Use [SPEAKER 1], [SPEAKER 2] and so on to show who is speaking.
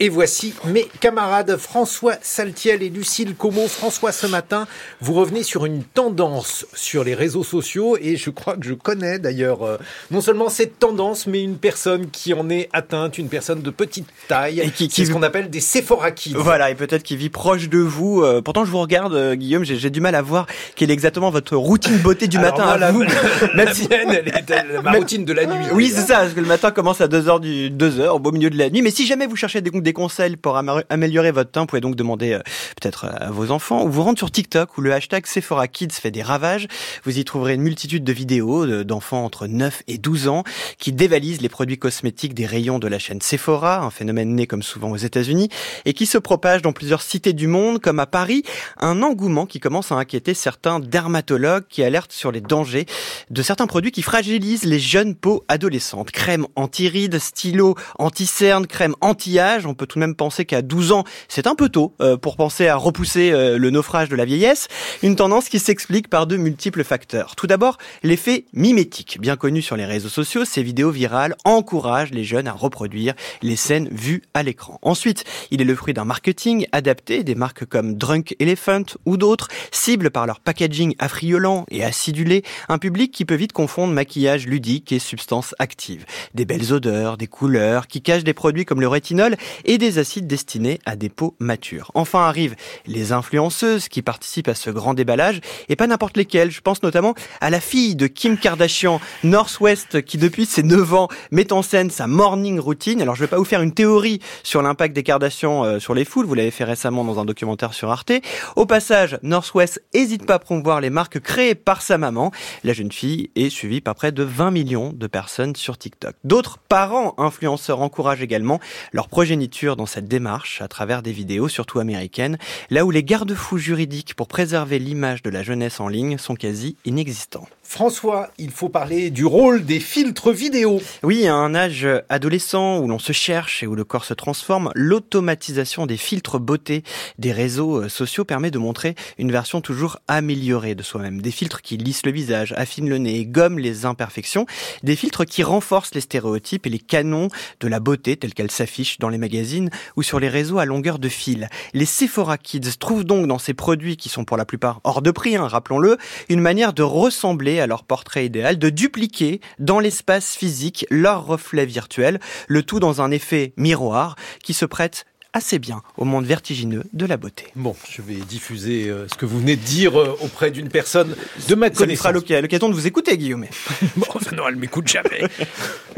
[SPEAKER 1] Et voici mes camarades François Saltiel et Lucille Como. François, ce matin, vous revenez sur une tendance sur les réseaux sociaux et je crois que je connais d'ailleurs euh, non seulement cette tendance, mais une personne qui en est atteinte, une personne de petite taille,
[SPEAKER 2] Et qui-
[SPEAKER 1] qui,
[SPEAKER 2] qui-
[SPEAKER 1] ce qu'on appelle des Sephora Kids.
[SPEAKER 2] Voilà, et peut-être qu'il vit proche de vous. Euh, pourtant, je vous regarde, euh, Guillaume, j'ai du mal à voir quelle est exactement votre routine beauté du
[SPEAKER 1] Alors
[SPEAKER 2] matin
[SPEAKER 1] moi,
[SPEAKER 2] à
[SPEAKER 1] la,
[SPEAKER 2] vous. Même si-
[SPEAKER 1] mienne, elle est elle- ma routine de la nuit.
[SPEAKER 2] Oui, c'est ça, parce que le matin commence à 2h du 2h au beau milieu de la nuit. Mais si jamais vous cherchez des, des conseils pour améliorer votre teint, vous pouvez donc demander euh, peut-être à vos enfants ou vous rendre sur TikTok où le hashtag Sephora Kids fait des ravages. Vous y trouverez une multitude de vidéos de- d'enfants entre 9 et 12 ans qui dévalisent les produits cosmétiques des rayons de la chaîne Sephora, un phénomène né comme souvent aux États-Unis et qui se propage dans plusieurs cités du monde comme à Paris, un engouement qui commence à inquiéter certains dermatologues qui alertent sur les dangers de certains produits qui fragilisent les jeunes peaux adolescentes. Crème anti-rides, stylo anti-cerne, crème anti-âge. Peut tout de même penser qu'à 12 ans, c'est un peu tôt euh, pour penser à repousser euh, le naufrage de la vieillesse. Une tendance qui s'explique par de multiples facteurs. Tout d'abord, l'effet mimétique. Bien connu sur les réseaux sociaux, ces vidéos virales encouragent les jeunes à reproduire les scènes vues à l'écran. Ensuite, il est le fruit d'un marketing adapté. Des marques comme Drunk Elephant ou d'autres ciblent par leur packaging affriolant et acidulé un public qui peut vite confondre maquillage ludique et substances actives. Des belles odeurs, des couleurs qui cachent des produits comme le rétinol et des acides destinés à des peaux matures. Enfin arrivent les influenceuses qui participent à ce grand déballage et pas n'importe lesquelles. Je pense notamment à la fille de Kim Kardashian, Northwest, qui depuis ses 9 ans met en scène sa morning routine. Alors je vais pas vous faire une théorie sur l'impact des Kardashians euh, sur les foules, vous l'avez fait récemment dans un documentaire sur Arte. Au passage, Northwest hésite pas à promouvoir les marques créées par sa maman. La jeune fille est suivie par près de 20 millions de personnes sur TikTok. D'autres parents influenceurs encouragent également leur progéniture dans cette démarche à travers des vidéos, surtout américaines, là où les garde-fous juridiques pour préserver l'image de la jeunesse en ligne sont quasi inexistants.
[SPEAKER 1] François, il faut parler du rôle des filtres vidéo.
[SPEAKER 2] Oui, à un âge adolescent où l'on se cherche et où le corps se transforme, l'automatisation des filtres beauté des réseaux euh, sociaux permet de montrer une version toujours améliorée de soi-même. Des filtres qui lissent le visage, affinent le nez, gomment les imperfections. Des filtres qui renforcent les stéréotypes et les canons de la beauté tels qu'elles s'affichent dans les magazines ou sur les réseaux à longueur de fil. Les Sephora Kids trouvent donc dans ces produits qui sont pour la plupart hors de prix, hein, rappelons-le, une manière de ressembler à leur portrait idéal, de dupliquer dans l'espace physique leur reflet virtuel, le tout dans un effet miroir qui se prête assez bien au monde vertigineux de la beauté.
[SPEAKER 1] Bon, je vais diffuser euh, ce que vous venez de dire euh, auprès d'une personne de ma
[SPEAKER 2] Ça lui fera
[SPEAKER 1] connaissance.
[SPEAKER 2] l'occasion de vous écouter, Guillaume.
[SPEAKER 1] Bon, non, elle m'écoute jamais.